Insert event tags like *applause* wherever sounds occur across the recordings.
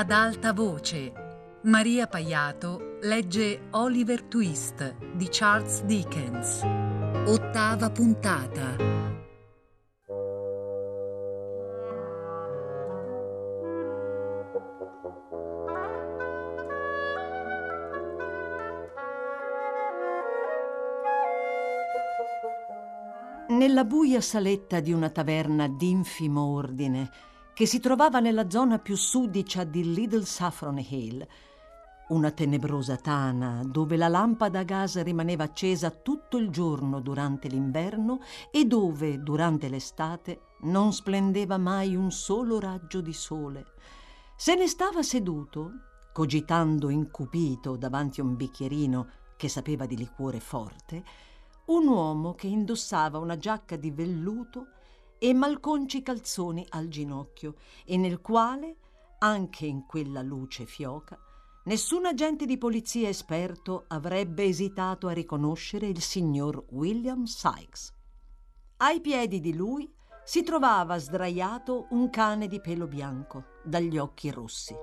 Ad alta voce, Maria Paiato legge Oliver Twist di Charles Dickens. Ottava puntata. Nella buia saletta di una taverna d'infimo ordine, che si trovava nella zona più sudicia di Little Saffron Hill, una tenebrosa tana dove la lampada a gas rimaneva accesa tutto il giorno durante l'inverno e dove, durante l'estate, non splendeva mai un solo raggio di sole. Se ne stava seduto, cogitando incupito davanti a un bicchierino che sapeva di liquore forte, un uomo che indossava una giacca di velluto e malconci calzoni al ginocchio e nel quale, anche in quella luce fioca, nessun agente di polizia esperto avrebbe esitato a riconoscere il signor William Sykes. Ai piedi di lui si trovava sdraiato un cane di pelo bianco, dagli occhi rossi.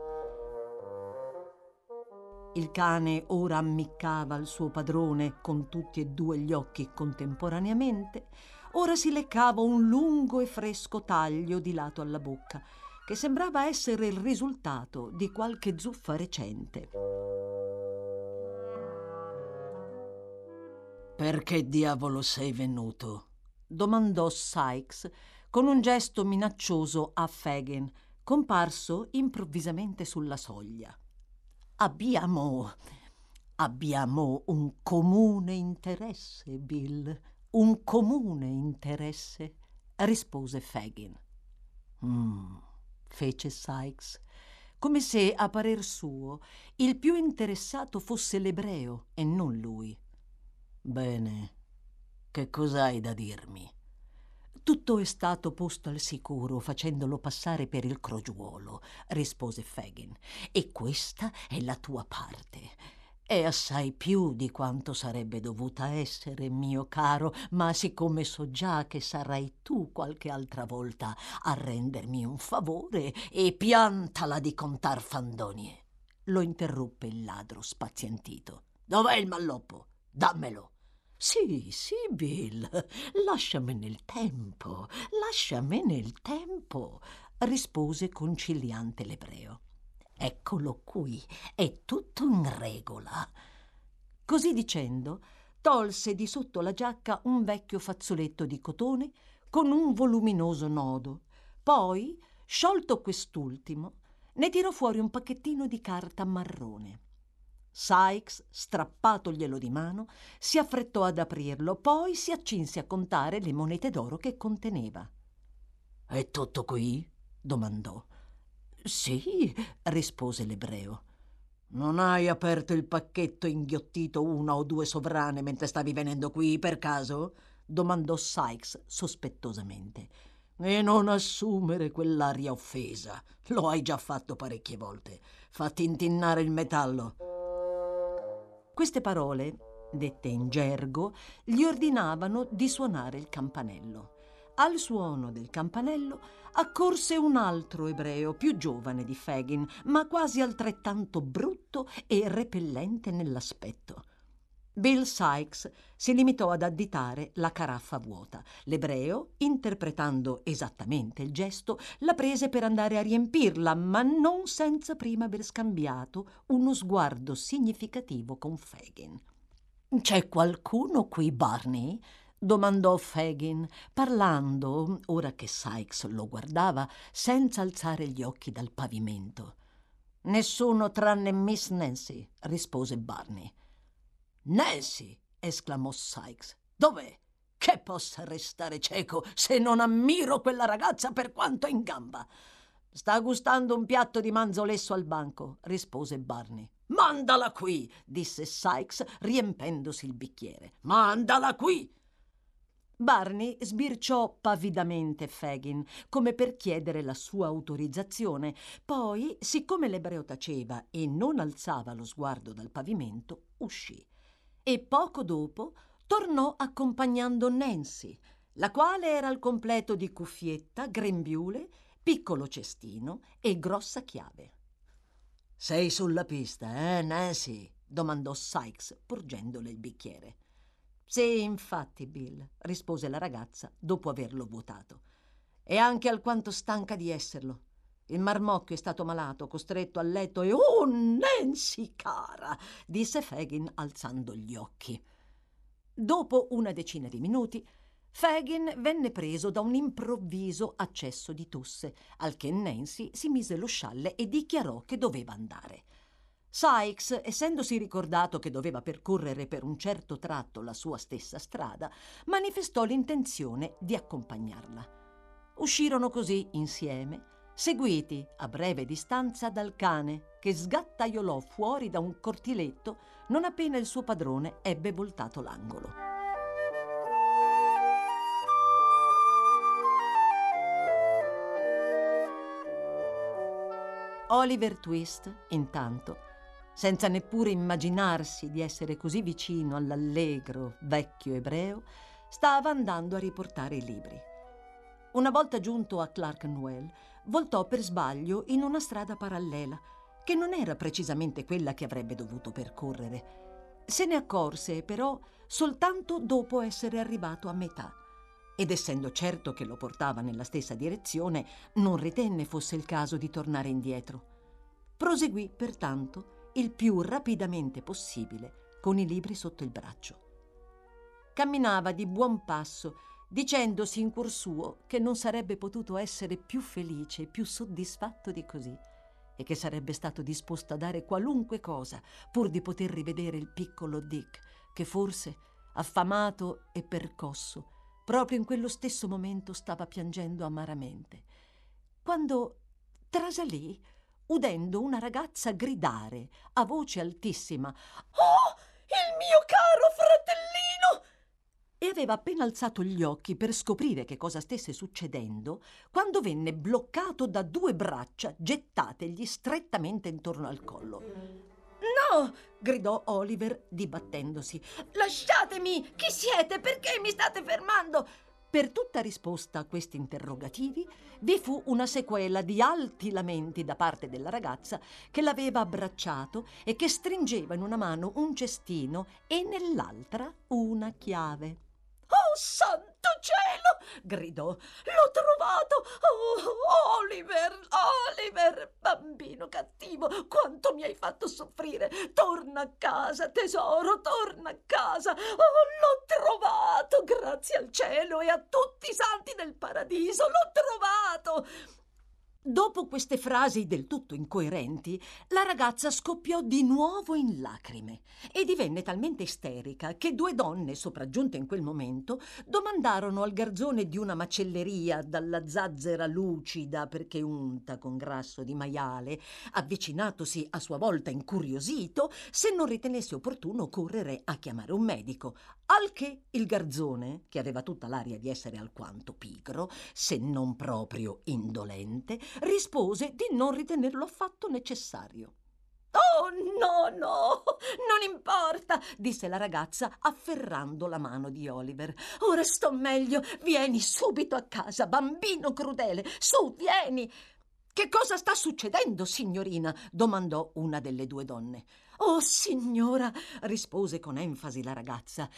Il cane ora ammiccava al suo padrone con tutti e due gli occhi contemporaneamente, ora si leccava un lungo e fresco taglio di lato alla bocca, che sembrava essere il risultato di qualche zuffa recente. Perché diavolo sei venuto? domandò Sykes con un gesto minaccioso a Fagin, comparso improvvisamente sulla soglia. Abbiamo. abbiamo un comune interesse, Bill. Un comune interesse, rispose Fagin. Mm, fece Sykes, come se, a parer suo, il più interessato fosse l'ebreo e non lui. Bene, che cos'hai da dirmi? Tutto è stato posto al sicuro facendolo passare per il crogiuolo, rispose Fagin. E questa è la tua parte. È assai più di quanto sarebbe dovuta essere, mio caro, ma siccome so già che sarai tu qualche altra volta a rendermi un favore e piantala di contar fandonie. Lo interruppe il ladro spazientito. Dov'è il malloppo? Dammelo. Sì, sì, Bill, lasciami nel tempo, lasciami nel tempo, rispose conciliante l'ebreo. Eccolo qui, è tutto in regola. Così dicendo, tolse di sotto la giacca un vecchio fazzoletto di cotone con un voluminoso nodo. Poi, sciolto quest'ultimo, ne tirò fuori un pacchettino di carta marrone. Sykes, strappatoglielo di mano, si affrettò ad aprirlo, poi si accinse a contare le monete d'oro che conteneva. È tutto qui? domandò. Sì, rispose l'ebreo. Non hai aperto il pacchetto e inghiottito una o due sovrane mentre stavi venendo qui, per caso? domandò Sykes sospettosamente. E non assumere quell'aria offesa. Lo hai già fatto parecchie volte. Fatti intinnare il metallo. Queste parole, dette in gergo, gli ordinavano di suonare il campanello. Al suono del campanello accorse un altro ebreo più giovane di Fagin, ma quasi altrettanto brutto e repellente nell'aspetto. Bill Sykes si limitò ad additare la caraffa vuota. L'ebreo, interpretando esattamente il gesto, la prese per andare a riempirla, ma non senza prima aver scambiato uno sguardo significativo con Fagin. C'è qualcuno qui, Barney? Domandò Fagin, parlando, ora che Sykes lo guardava, senza alzare gli occhi dal pavimento. Nessuno tranne Miss Nancy, rispose Barney. Nancy! esclamò Sykes. Dov'è? Che possa restare cieco se non ammiro quella ragazza per quanto è in gamba. Sta gustando un piatto di manzo lesso al banco, rispose Barney. Mandala qui, disse Sykes, riempendosi il bicchiere. Mandala qui! Barney sbirciò pavidamente Fagin, come per chiedere la sua autorizzazione. Poi, siccome l'ebreo taceva e non alzava lo sguardo dal pavimento, uscì e poco dopo tornò accompagnando Nancy, la quale era al completo di cuffietta, grembiule, piccolo cestino e grossa chiave. Sei sulla pista, eh, Nancy? domandò Sykes, porgendole il bicchiere. Sì, infatti, Bill, rispose la ragazza dopo averlo vuotato. E anche alquanto stanca di esserlo. Il marmocchio è stato malato, costretto a letto e oh, Nancy cara, disse Fagin alzando gli occhi. Dopo una decina di minuti, Fagin venne preso da un improvviso accesso di tosse, al che Nancy si mise lo scialle e dichiarò che doveva andare. Sykes, essendosi ricordato che doveva percorrere per un certo tratto la sua stessa strada, manifestò l'intenzione di accompagnarla. Uscirono così insieme, seguiti a breve distanza dal cane che sgattaiolò fuori da un cortiletto non appena il suo padrone ebbe voltato l'angolo. Oliver Twist, intanto, senza neppure immaginarsi di essere così vicino all'allegro vecchio ebreo, stava andando a riportare i libri. Una volta giunto a Clerkenwell, voltò per sbaglio in una strada parallela, che non era precisamente quella che avrebbe dovuto percorrere. Se ne accorse, però, soltanto dopo essere arrivato a metà ed essendo certo che lo portava nella stessa direzione, non ritenne fosse il caso di tornare indietro. Proseguì, pertanto, il più rapidamente possibile con i libri sotto il braccio. Camminava di buon passo, dicendosi in cuor suo che non sarebbe potuto essere più felice e più soddisfatto di così e che sarebbe stato disposto a dare qualunque cosa pur di poter rivedere il piccolo Dick, che forse, affamato e percosso, proprio in quello stesso momento stava piangendo amaramente. Quando trasalì udendo una ragazza gridare a voce altissima Oh, il mio caro fratellino! E aveva appena alzato gli occhi per scoprire che cosa stesse succedendo, quando venne bloccato da due braccia gettategli strettamente intorno al collo. No! gridò Oliver, dibattendosi. Lasciatemi! Chi siete? Perché mi state fermando? Per tutta risposta a questi interrogativi vi fu una sequela di alti lamenti da parte della ragazza che l'aveva abbracciato e che stringeva in una mano un cestino e nell'altra una chiave. Santo cielo! gridò. L'ho trovato! Oh, Oliver, Oliver, bambino cattivo, quanto mi hai fatto soffrire! Torna a casa, tesoro, torna a casa! Oh, l'ho trovato, grazie al cielo e a tutti i santi del paradiso, l'ho trovato! Dopo queste frasi del tutto incoerenti, la ragazza scoppiò di nuovo in lacrime e divenne talmente isterica che due donne sopraggiunte in quel momento domandarono al garzone di una macelleria dalla zazzera lucida perché unta con grasso di maiale, avvicinatosi a sua volta incuriosito, se non ritenesse opportuno correre a chiamare un medico, al che il garzone, che aveva tutta l'aria di essere alquanto pigro, se non proprio indolente, rispose di non ritenerlo affatto necessario. Oh, no, no, non importa, disse la ragazza afferrando la mano di Oliver. Ora sto meglio. Vieni subito a casa, bambino crudele. Su, vieni. Che cosa sta succedendo, signorina? domandò una delle due donne. Oh, signora, rispose con enfasi la ragazza,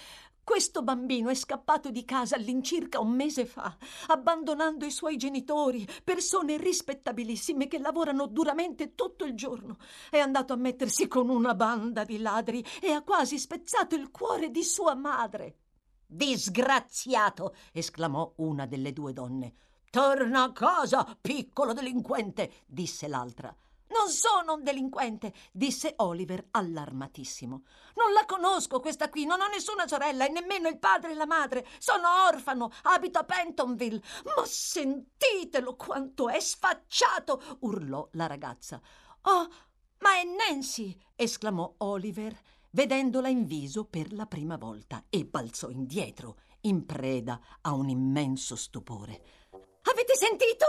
questo bambino è scappato di casa all'incirca un mese fa, abbandonando i suoi genitori, persone rispettabilissime che lavorano duramente tutto il giorno. È andato a mettersi con una banda di ladri e ha quasi spezzato il cuore di sua madre. Disgraziato! esclamò una delle due donne. Torna a casa, piccolo delinquente, disse l'altra. Non sono un delinquente, disse Oliver allarmatissimo. Non la conosco questa qui, non ho nessuna sorella e nemmeno il padre e la madre. Sono orfano, abito a Pentonville. Ma sentitelo quanto è sfacciato! urlò la ragazza. Oh, ma è Nancy! esclamò Oliver, vedendola in viso per la prima volta, e balzò indietro, in preda a un immenso stupore. Avete sentito?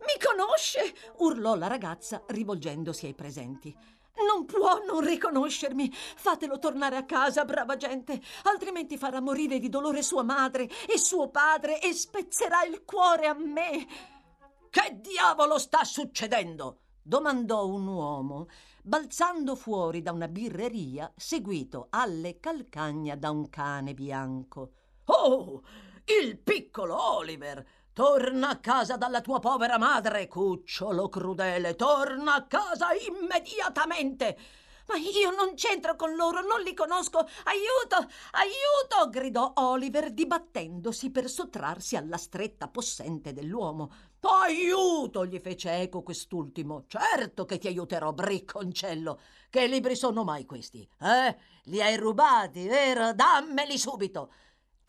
Mi conosce! urlò la ragazza rivolgendosi ai presenti. Non può non riconoscermi. Fatelo tornare a casa, brava gente, altrimenti farà morire di dolore sua madre e suo padre e spezzerà il cuore a me. Che diavolo sta succedendo? domandò un uomo, balzando fuori da una birreria, seguito alle calcagna da un cane bianco. Oh, il piccolo Oliver! Torna a casa dalla tua povera madre, cucciolo crudele, torna a casa immediatamente! Ma io non c'entro con loro, non li conosco. Aiuto, aiuto! gridò Oliver, dibattendosi per sottrarsi alla stretta possente dell'uomo. Aiuto! gli fece eco quest'ultimo. Certo che ti aiuterò, bricconcello. Che libri sono mai questi? Eh? Li hai rubati, vero? Dammeli subito.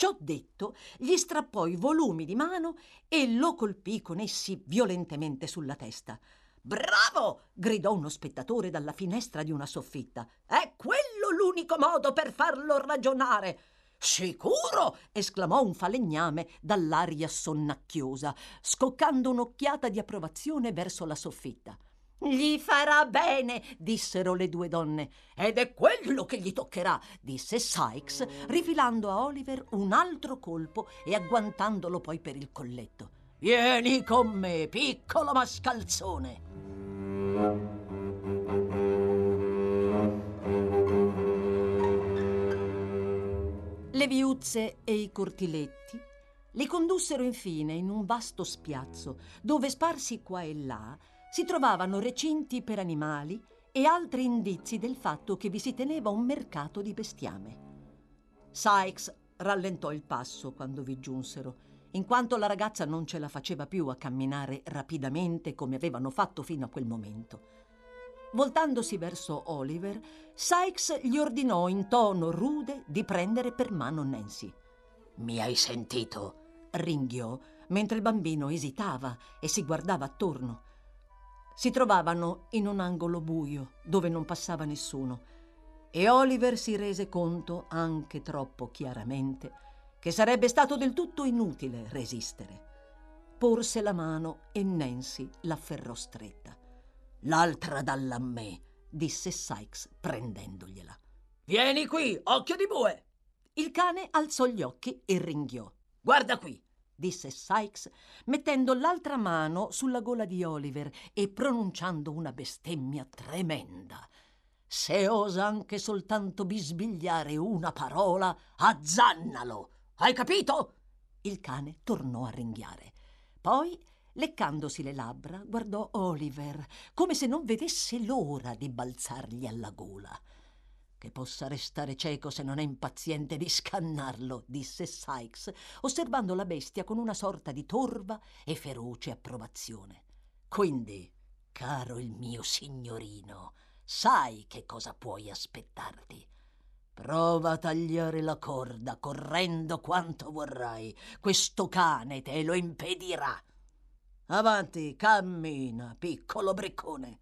Ciò detto, gli strappò i volumi di mano e lo colpì con essi violentemente sulla testa. Bravo! gridò uno spettatore dalla finestra di una soffitta. È quello l'unico modo per farlo ragionare. Sicuro! esclamò un falegname dall'aria sonnacchiosa, scoccando un'occhiata di approvazione verso la soffitta. Gli farà bene, dissero le due donne. Ed è quello che gli toccherà, disse Sykes, rifilando a Oliver un altro colpo e agguantandolo poi per il colletto. Vieni con me, piccolo mascalzone. Le viuzze e i cortiletti li condussero infine in un vasto spiazzo dove sparsi qua e là si trovavano recinti per animali e altri indizi del fatto che vi si teneva un mercato di bestiame. Sykes rallentò il passo quando vi giunsero in quanto la ragazza non ce la faceva più a camminare rapidamente come avevano fatto fino a quel momento. Voltandosi verso Oliver, Sykes gli ordinò in tono rude di prendere per mano Nancy. Mi hai sentito? ringhiò, mentre il bambino esitava e si guardava attorno. Si trovavano in un angolo buio, dove non passava nessuno, e Oliver si rese conto, anche troppo chiaramente, che sarebbe stato del tutto inutile resistere. Porse la mano e Nancy l'afferrò stretta. L'altra dalla a me, disse Sykes prendendogliela. Vieni qui, occhio di bue! Il cane alzò gli occhi e ringhiò. Guarda qui, disse Sykes, mettendo l'altra mano sulla gola di Oliver e pronunciando una bestemmia tremenda. Se osa anche soltanto bisbigliare una parola, azzannalo! Hai capito? Il cane tornò a ringhiare. Poi, leccandosi le labbra, guardò Oliver, come se non vedesse l'ora di balzargli alla gola. Che possa restare cieco se non è impaziente di scannarlo, disse Sykes, osservando la bestia con una sorta di torva e feroce approvazione. Quindi, caro il mio signorino, sai che cosa puoi aspettarti. Prova a tagliare la corda correndo quanto vorrai. Questo cane te lo impedirà. Avanti, cammina, piccolo briccone.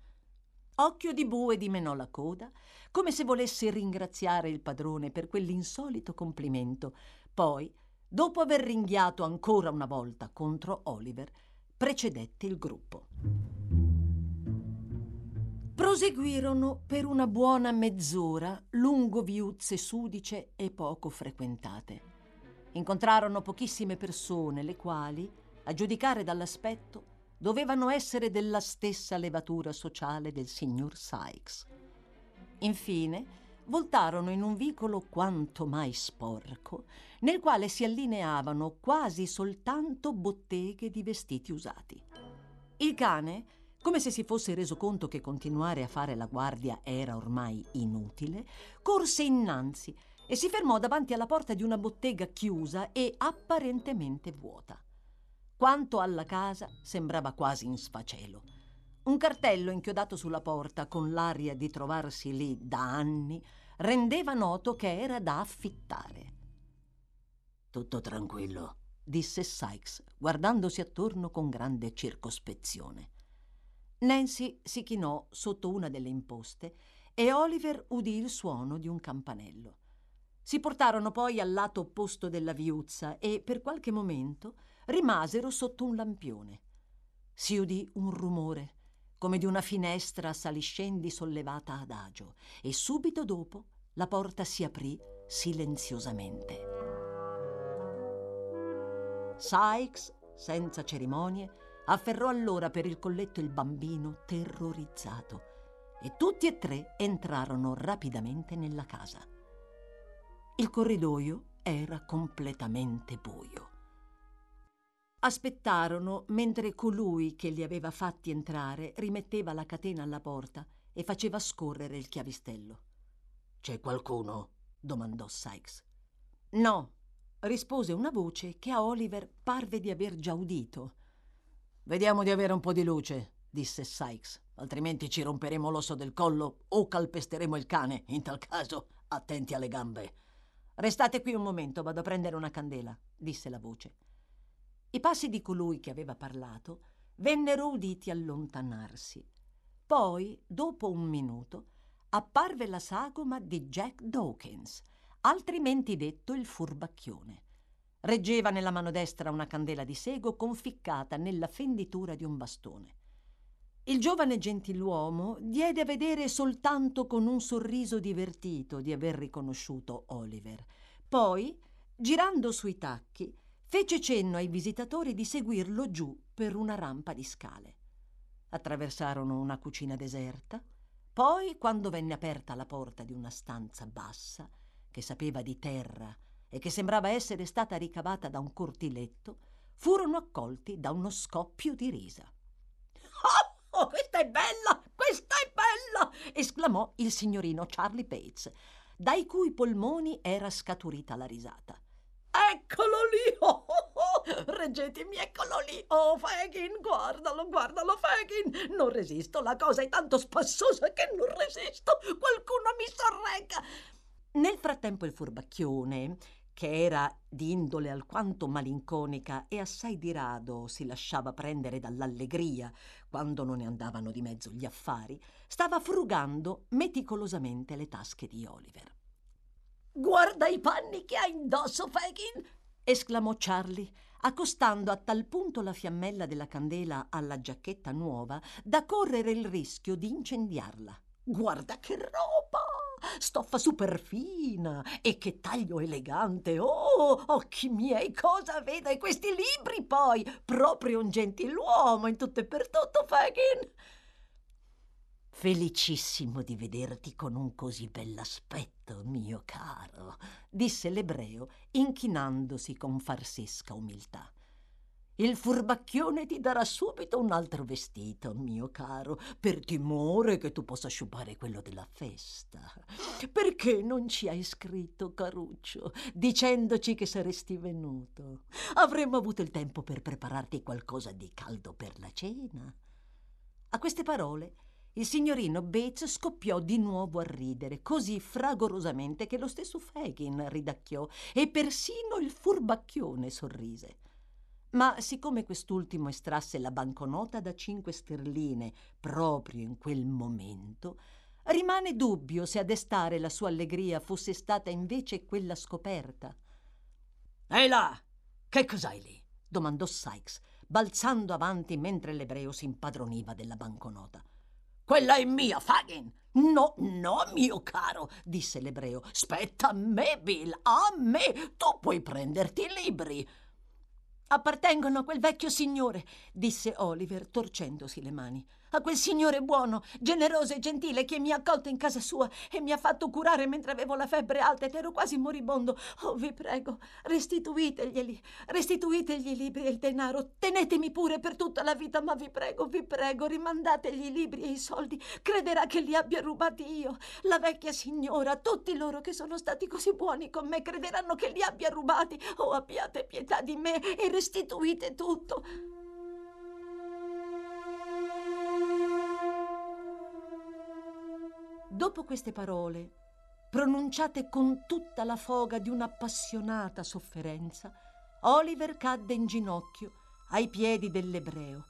Occhio di bue dimenò la coda, come se volesse ringraziare il padrone per quell'insolito complimento. Poi, dopo aver ringhiato ancora una volta contro Oliver, precedette il gruppo. Proseguirono per una buona mezz'ora lungo viuzze sudice e poco frequentate. Incontrarono pochissime persone, le quali, a giudicare dall'aspetto, dovevano essere della stessa levatura sociale del signor Sykes. Infine, voltarono in un vicolo quanto mai sporco, nel quale si allineavano quasi soltanto botteghe di vestiti usati. Il cane come se si fosse reso conto che continuare a fare la guardia era ormai inutile, corse innanzi e si fermò davanti alla porta di una bottega chiusa e apparentemente vuota. Quanto alla casa sembrava quasi in sfacelo. Un cartello inchiodato sulla porta con l'aria di trovarsi lì da anni rendeva noto che era da affittare. Tutto tranquillo, disse Sykes, guardandosi attorno con grande circospezione. Nancy si chinò sotto una delle imposte e Oliver udì il suono di un campanello. Si portarono poi al lato opposto della viuzza e per qualche momento rimasero sotto un lampione. Si udì un rumore, come di una finestra saliscendi sollevata ad agio, e subito dopo la porta si aprì silenziosamente. Sykes, senza cerimonie, afferrò allora per il colletto il bambino terrorizzato e tutti e tre entrarono rapidamente nella casa. Il corridoio era completamente buio. Aspettarono mentre colui che li aveva fatti entrare rimetteva la catena alla porta e faceva scorrere il chiavistello. C'è qualcuno? domandò Sykes. No, rispose una voce che a Oliver parve di aver già udito. Vediamo di avere un po' di luce, disse Sykes, altrimenti ci romperemo l'osso del collo o calpesteremo il cane. In tal caso, attenti alle gambe. Restate qui un momento, vado a prendere una candela, disse la voce. I passi di colui che aveva parlato vennero uditi allontanarsi. Poi, dopo un minuto, apparve la sagoma di Jack Dawkins, altrimenti detto il furbacchione. Reggeva nella mano destra una candela di sego conficcata nella fenditura di un bastone. Il giovane gentiluomo diede a vedere soltanto con un sorriso divertito di aver riconosciuto Oliver. Poi, girando sui tacchi, fece cenno ai visitatori di seguirlo giù per una rampa di scale. Attraversarono una cucina deserta, poi, quando venne aperta la porta di una stanza bassa, che sapeva di terra e che sembrava essere stata ricavata da un cortiletto, furono accolti da uno scoppio di risa. *laughs* Oh, questa è bella! Questa è bella! esclamò il signorino Charlie Bates, dai cui polmoni era scaturita la risata. Eccolo lì! *laughs* Oh, oh, oh. Reggetemi, eccolo lì! Oh, Fagin, guardalo, guardalo, Fagin! Non resisto, la cosa è tanto spassosa che non resisto! Qualcuno mi sorregga! Nel frattempo il furbacchione, che era di indole alquanto malinconica e assai di rado si lasciava prendere dall'allegria quando non ne andavano di mezzo gli affari, stava frugando meticolosamente le tasche di Oliver. Guarda i panni che ha indosso, Fagin! esclamò Charlie, accostando a tal punto la fiammella della candela alla giacchetta nuova da correre il rischio di incendiarla. Guarda che roba! stoffa superfina e che taglio elegante. Oh, occhi miei, cosa veda? E questi libri poi, proprio un gentiluomo in tutto e per tutto, Fagin. Felicissimo di vederti con un così bell'aspetto, mio caro, disse l'ebreo, inchinandosi con farsesca umiltà. Il furbacchione ti darà subito un altro vestito, mio caro, per timore che tu possa sciupare quello della festa. Perché non ci hai scritto, caruccio, dicendoci che saresti venuto? Avremmo avuto il tempo per prepararti qualcosa di caldo per la cena. A queste parole il signorino Bates scoppiò di nuovo a ridere, così fragorosamente che lo stesso Fagin ridacchiò e persino il furbacchione sorrise. Ma siccome quest'ultimo estrasse la banconota da cinque sterline proprio in quel momento, rimane dubbio se a destare la sua allegria fosse stata invece quella scoperta. Ehi là! Che cos'hai lì? domandò Sykes, balzando avanti mentre l'ebreo si impadroniva della banconota. Quella è mia, Fagin! No, no, mio caro, disse l'ebreo. Spetta a me, Bill, a me! Tu puoi prenderti i libri. Appartengono a quel vecchio signore, disse Oliver, torcendosi le mani. A quel signore buono, generoso e gentile che mi ha accolto in casa sua e mi ha fatto curare mentre avevo la febbre alta ed ero quasi moribondo. Oh, vi prego, restituiteglieli, restituitegli i libri e il denaro. Tenetemi pure per tutta la vita, ma vi prego, vi prego, rimandategli i libri e i soldi. Crederà che li abbia rubati io. La vecchia signora, tutti loro che sono stati così buoni con me, crederanno che li abbia rubati. Oh, abbiate pietà di me e restituite tutto. Dopo queste parole, pronunciate con tutta la foga di un'appassionata sofferenza, Oliver cadde in ginocchio ai piedi dell'ebreo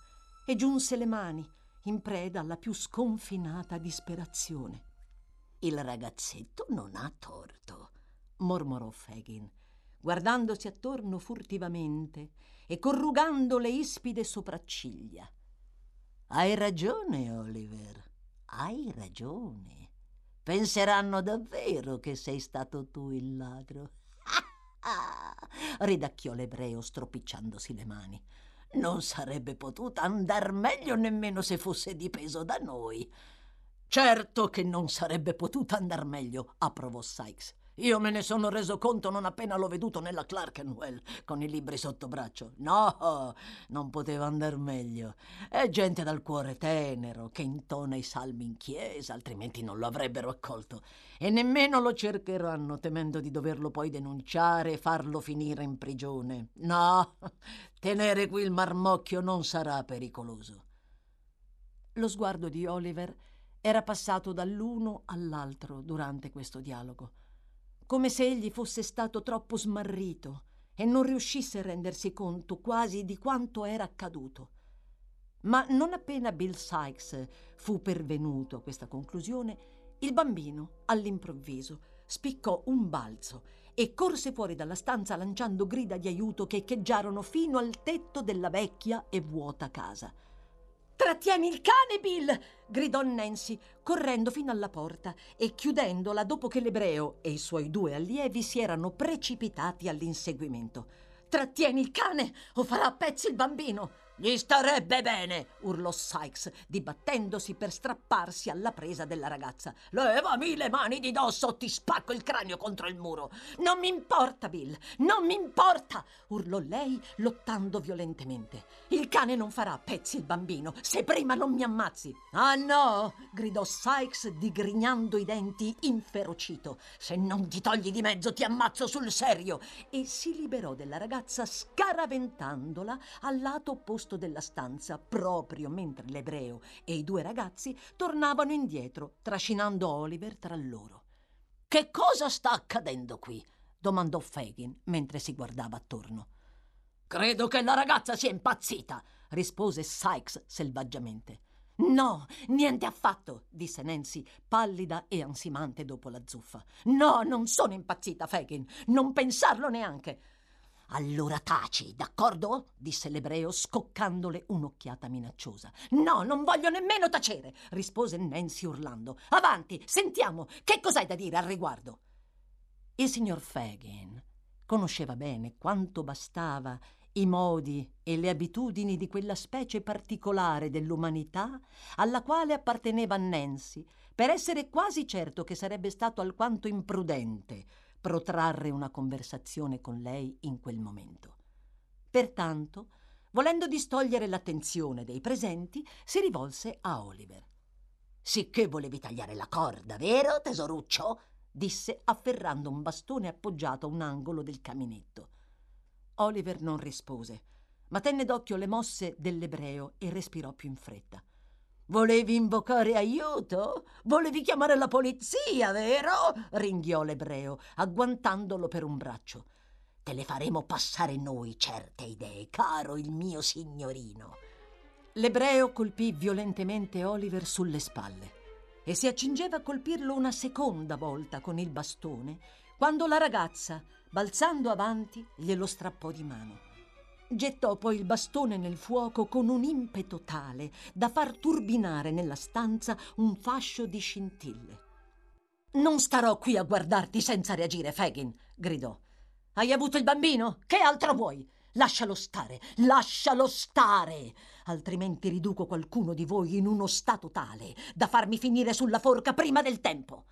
e giunse le mani in preda alla più sconfinata disperazione. Il ragazzetto non ha torto, mormorò Fagin, guardandosi attorno furtivamente e corrugando le ispide sopracciglia. Hai ragione, Oliver, hai ragione penseranno davvero che sei stato tu il ladro. *laughs* ridacchiò l'ebreo stropicciandosi le mani. Non sarebbe potuta andar meglio nemmeno se fosse dipeso da noi. Certo che non sarebbe potuta andar meglio, approvò Sykes. Io me ne sono reso conto non appena l'ho veduto nella Clerkenwell con i libri sotto braccio. No, non poteva andar meglio. È gente dal cuore tenero che intona i salmi in chiesa, altrimenti non lo avrebbero accolto. E nemmeno lo cercheranno, temendo di doverlo poi denunciare e farlo finire in prigione. No, tenere qui il marmocchio non sarà pericoloso. Lo sguardo di Oliver era passato dall'uno all'altro durante questo dialogo come se egli fosse stato troppo smarrito e non riuscisse a rendersi conto quasi di quanto era accaduto. Ma non appena Bill Sykes fu pervenuto a questa conclusione, il bambino, all'improvviso, spiccò un balzo e corse fuori dalla stanza lanciando grida di aiuto che echeggiarono fino al tetto della vecchia e vuota casa. Trattieni il cane, Bill! gridò Nancy, correndo fino alla porta e chiudendola dopo che l'ebreo e i suoi due allievi si erano precipitati all'inseguimento. Trattieni il cane o farà a pezzi il bambino! Gli starebbe bene, urlò Sykes, dibattendosi per strapparsi alla presa della ragazza. Levami le mani di dosso o ti spacco il cranio contro il muro. Non mi importa, Bill, non mi importa, urlò lei, lottando violentemente. Il cane non farà pezzi il bambino, se prima non mi ammazzi. Ah no, gridò Sykes, digrignando i denti, inferocito. Se non ti togli di mezzo ti ammazzo sul serio. E si liberò della ragazza scaraventandola al lato opposto posto della stanza proprio mentre l'ebreo e i due ragazzi tornavano indietro, trascinando Oliver tra loro. Che cosa sta accadendo qui? domandò Fagin mentre si guardava attorno. Credo che la ragazza sia impazzita, rispose Sykes selvaggiamente. No, niente affatto, disse Nancy, pallida e ansimante dopo la zuffa. No, non sono impazzita, Fagin, non pensarlo neanche. Allora taci, d'accordo? disse l'ebreo, scoccandole un'occhiata minacciosa. No, non voglio nemmeno tacere, rispose Nancy urlando. Avanti, sentiamo, che cos'hai da dire al riguardo? Il signor Fagin conosceva bene quanto bastava i modi e le abitudini di quella specie particolare dell'umanità alla quale apparteneva Nancy, per essere quasi certo che sarebbe stato alquanto imprudente protrarre una conversazione con lei in quel momento. Pertanto, volendo distogliere l'attenzione dei presenti, si rivolse a Oliver. Sicché volevi tagliare la corda, vero, tesoruccio? disse afferrando un bastone appoggiato a un angolo del caminetto. Oliver non rispose, ma tenne d'occhio le mosse dell'ebreo e respirò più in fretta. Volevi invocare aiuto? Volevi chiamare la polizia, vero? ringhiò l'ebreo, agguantandolo per un braccio. Te le faremo passare noi certe idee, caro il mio signorino. L'ebreo colpì violentemente Oliver sulle spalle e si accingeva a colpirlo una seconda volta con il bastone quando la ragazza, balzando avanti, glielo strappò di mano. Gettò poi il bastone nel fuoco con un impeto tale da far turbinare nella stanza un fascio di scintille. Non starò qui a guardarti senza reagire, Fagin, gridò. Hai avuto il bambino? Che altro vuoi? Lascialo stare, lascialo stare, altrimenti riduco qualcuno di voi in uno stato tale da farmi finire sulla forca prima del tempo.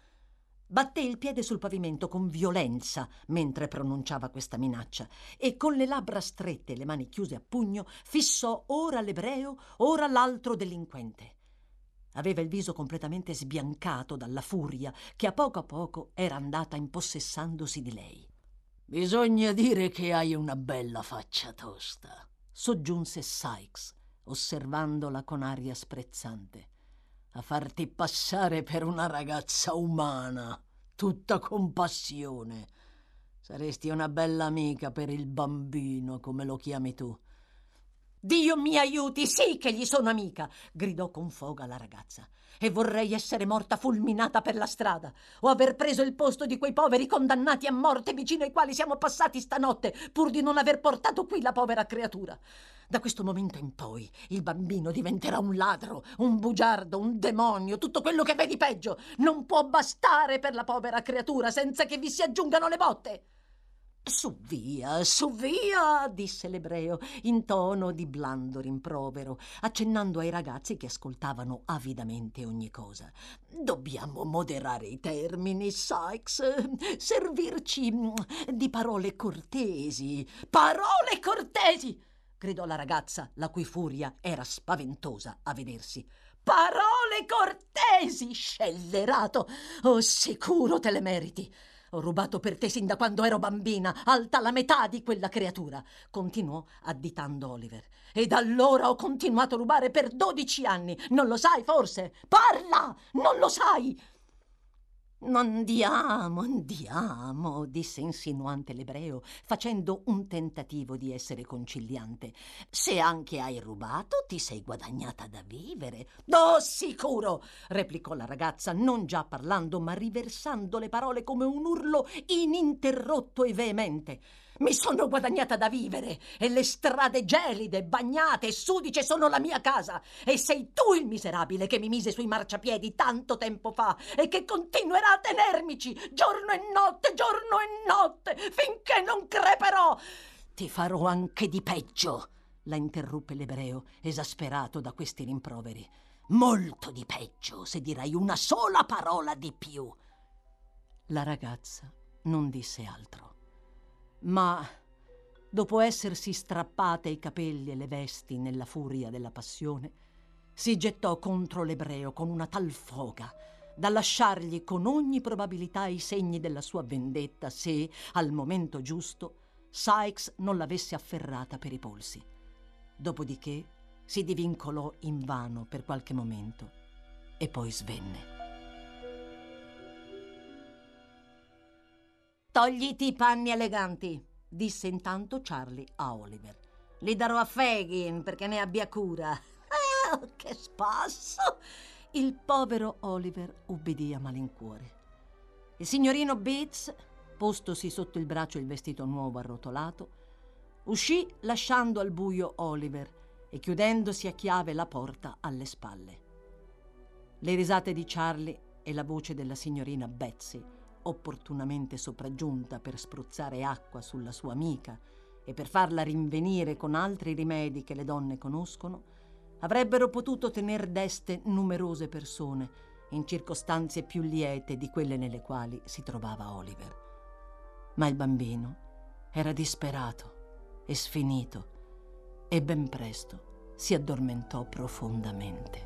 Batté il piede sul pavimento con violenza mentre pronunciava questa minaccia e con le labbra strette e le mani chiuse a pugno fissò ora l'ebreo, ora l'altro delinquente. Aveva il viso completamente sbiancato dalla furia che a poco a poco era andata impossessandosi di lei. Bisogna dire che hai una bella faccia tosta, soggiunse Sykes, osservandola con aria sprezzante a farti passare per una ragazza umana, tutta compassione. Saresti una bella amica per il bambino, come lo chiami tu. Dio mi aiuti, sì che gli sono amica, gridò con foga la ragazza. E vorrei essere morta fulminata per la strada, o aver preso il posto di quei poveri condannati a morte vicino ai quali siamo passati stanotte, pur di non aver portato qui la povera creatura. Da questo momento in poi il bambino diventerà un ladro, un bugiardo, un demonio, tutto quello che vedi peggio. Non può bastare per la povera creatura senza che vi si aggiungano le botte. Su via, su via, disse l'ebreo in tono di blando rimprovero, accennando ai ragazzi che ascoltavano avidamente ogni cosa. Dobbiamo moderare i termini, Sykes, servirci di parole cortesi. Parole cortesi! Gridò la ragazza, la cui furia era spaventosa a vedersi. Parole cortesi, scellerato! Oh, sicuro te le meriti! Ho rubato per te sin da quando ero bambina, alta la metà di quella creatura, continuò additando Oliver. Ed allora ho continuato a rubare per dodici anni. Non lo sai, forse? Parla! Non lo sai! Andiamo, andiamo, disse insinuante l'ebreo, facendo un tentativo di essere conciliante. Se anche hai rubato, ti sei guadagnata da vivere. Oh, sicuro, replicò la ragazza, non già parlando, ma riversando le parole come un urlo ininterrotto e veemente. Mi sono guadagnata da vivere e le strade gelide, bagnate e sudice sono la mia casa. E sei tu il miserabile che mi mise sui marciapiedi tanto tempo fa e che continuerà a tenermici giorno e notte, giorno e notte, finché non creperò. Ti farò anche di peggio, la interruppe l'ebreo, esasperato da questi rimproveri. Molto di peggio, se dirai una sola parola di più. La ragazza non disse altro ma dopo essersi strappate i capelli e le vesti nella furia della passione, si gettò contro l'ebreo con una tal foga da lasciargli con ogni probabilità i segni della sua vendetta se, al momento giusto, Sykes non l'avesse afferrata per i polsi. Dopodiché si divincolò invano per qualche momento e poi svenne. Togliti i panni eleganti, disse intanto Charlie a Oliver. Li darò a Fagin perché ne abbia cura. *laughs* Ah, che spasso! Il povero Oliver ubbidì a malincuore. Il signorino Bates, postosi sotto il braccio il vestito nuovo arrotolato, uscì lasciando al buio Oliver e chiudendosi a chiave la porta alle spalle. Le risate di Charlie e la voce della signorina Betsy opportunamente sopraggiunta per spruzzare acqua sulla sua amica e per farla rinvenire con altri rimedi che le donne conoscono, avrebbero potuto tener deste numerose persone in circostanze più liete di quelle nelle quali si trovava Oliver. Ma il bambino era disperato e sfinito e ben presto si addormentò profondamente.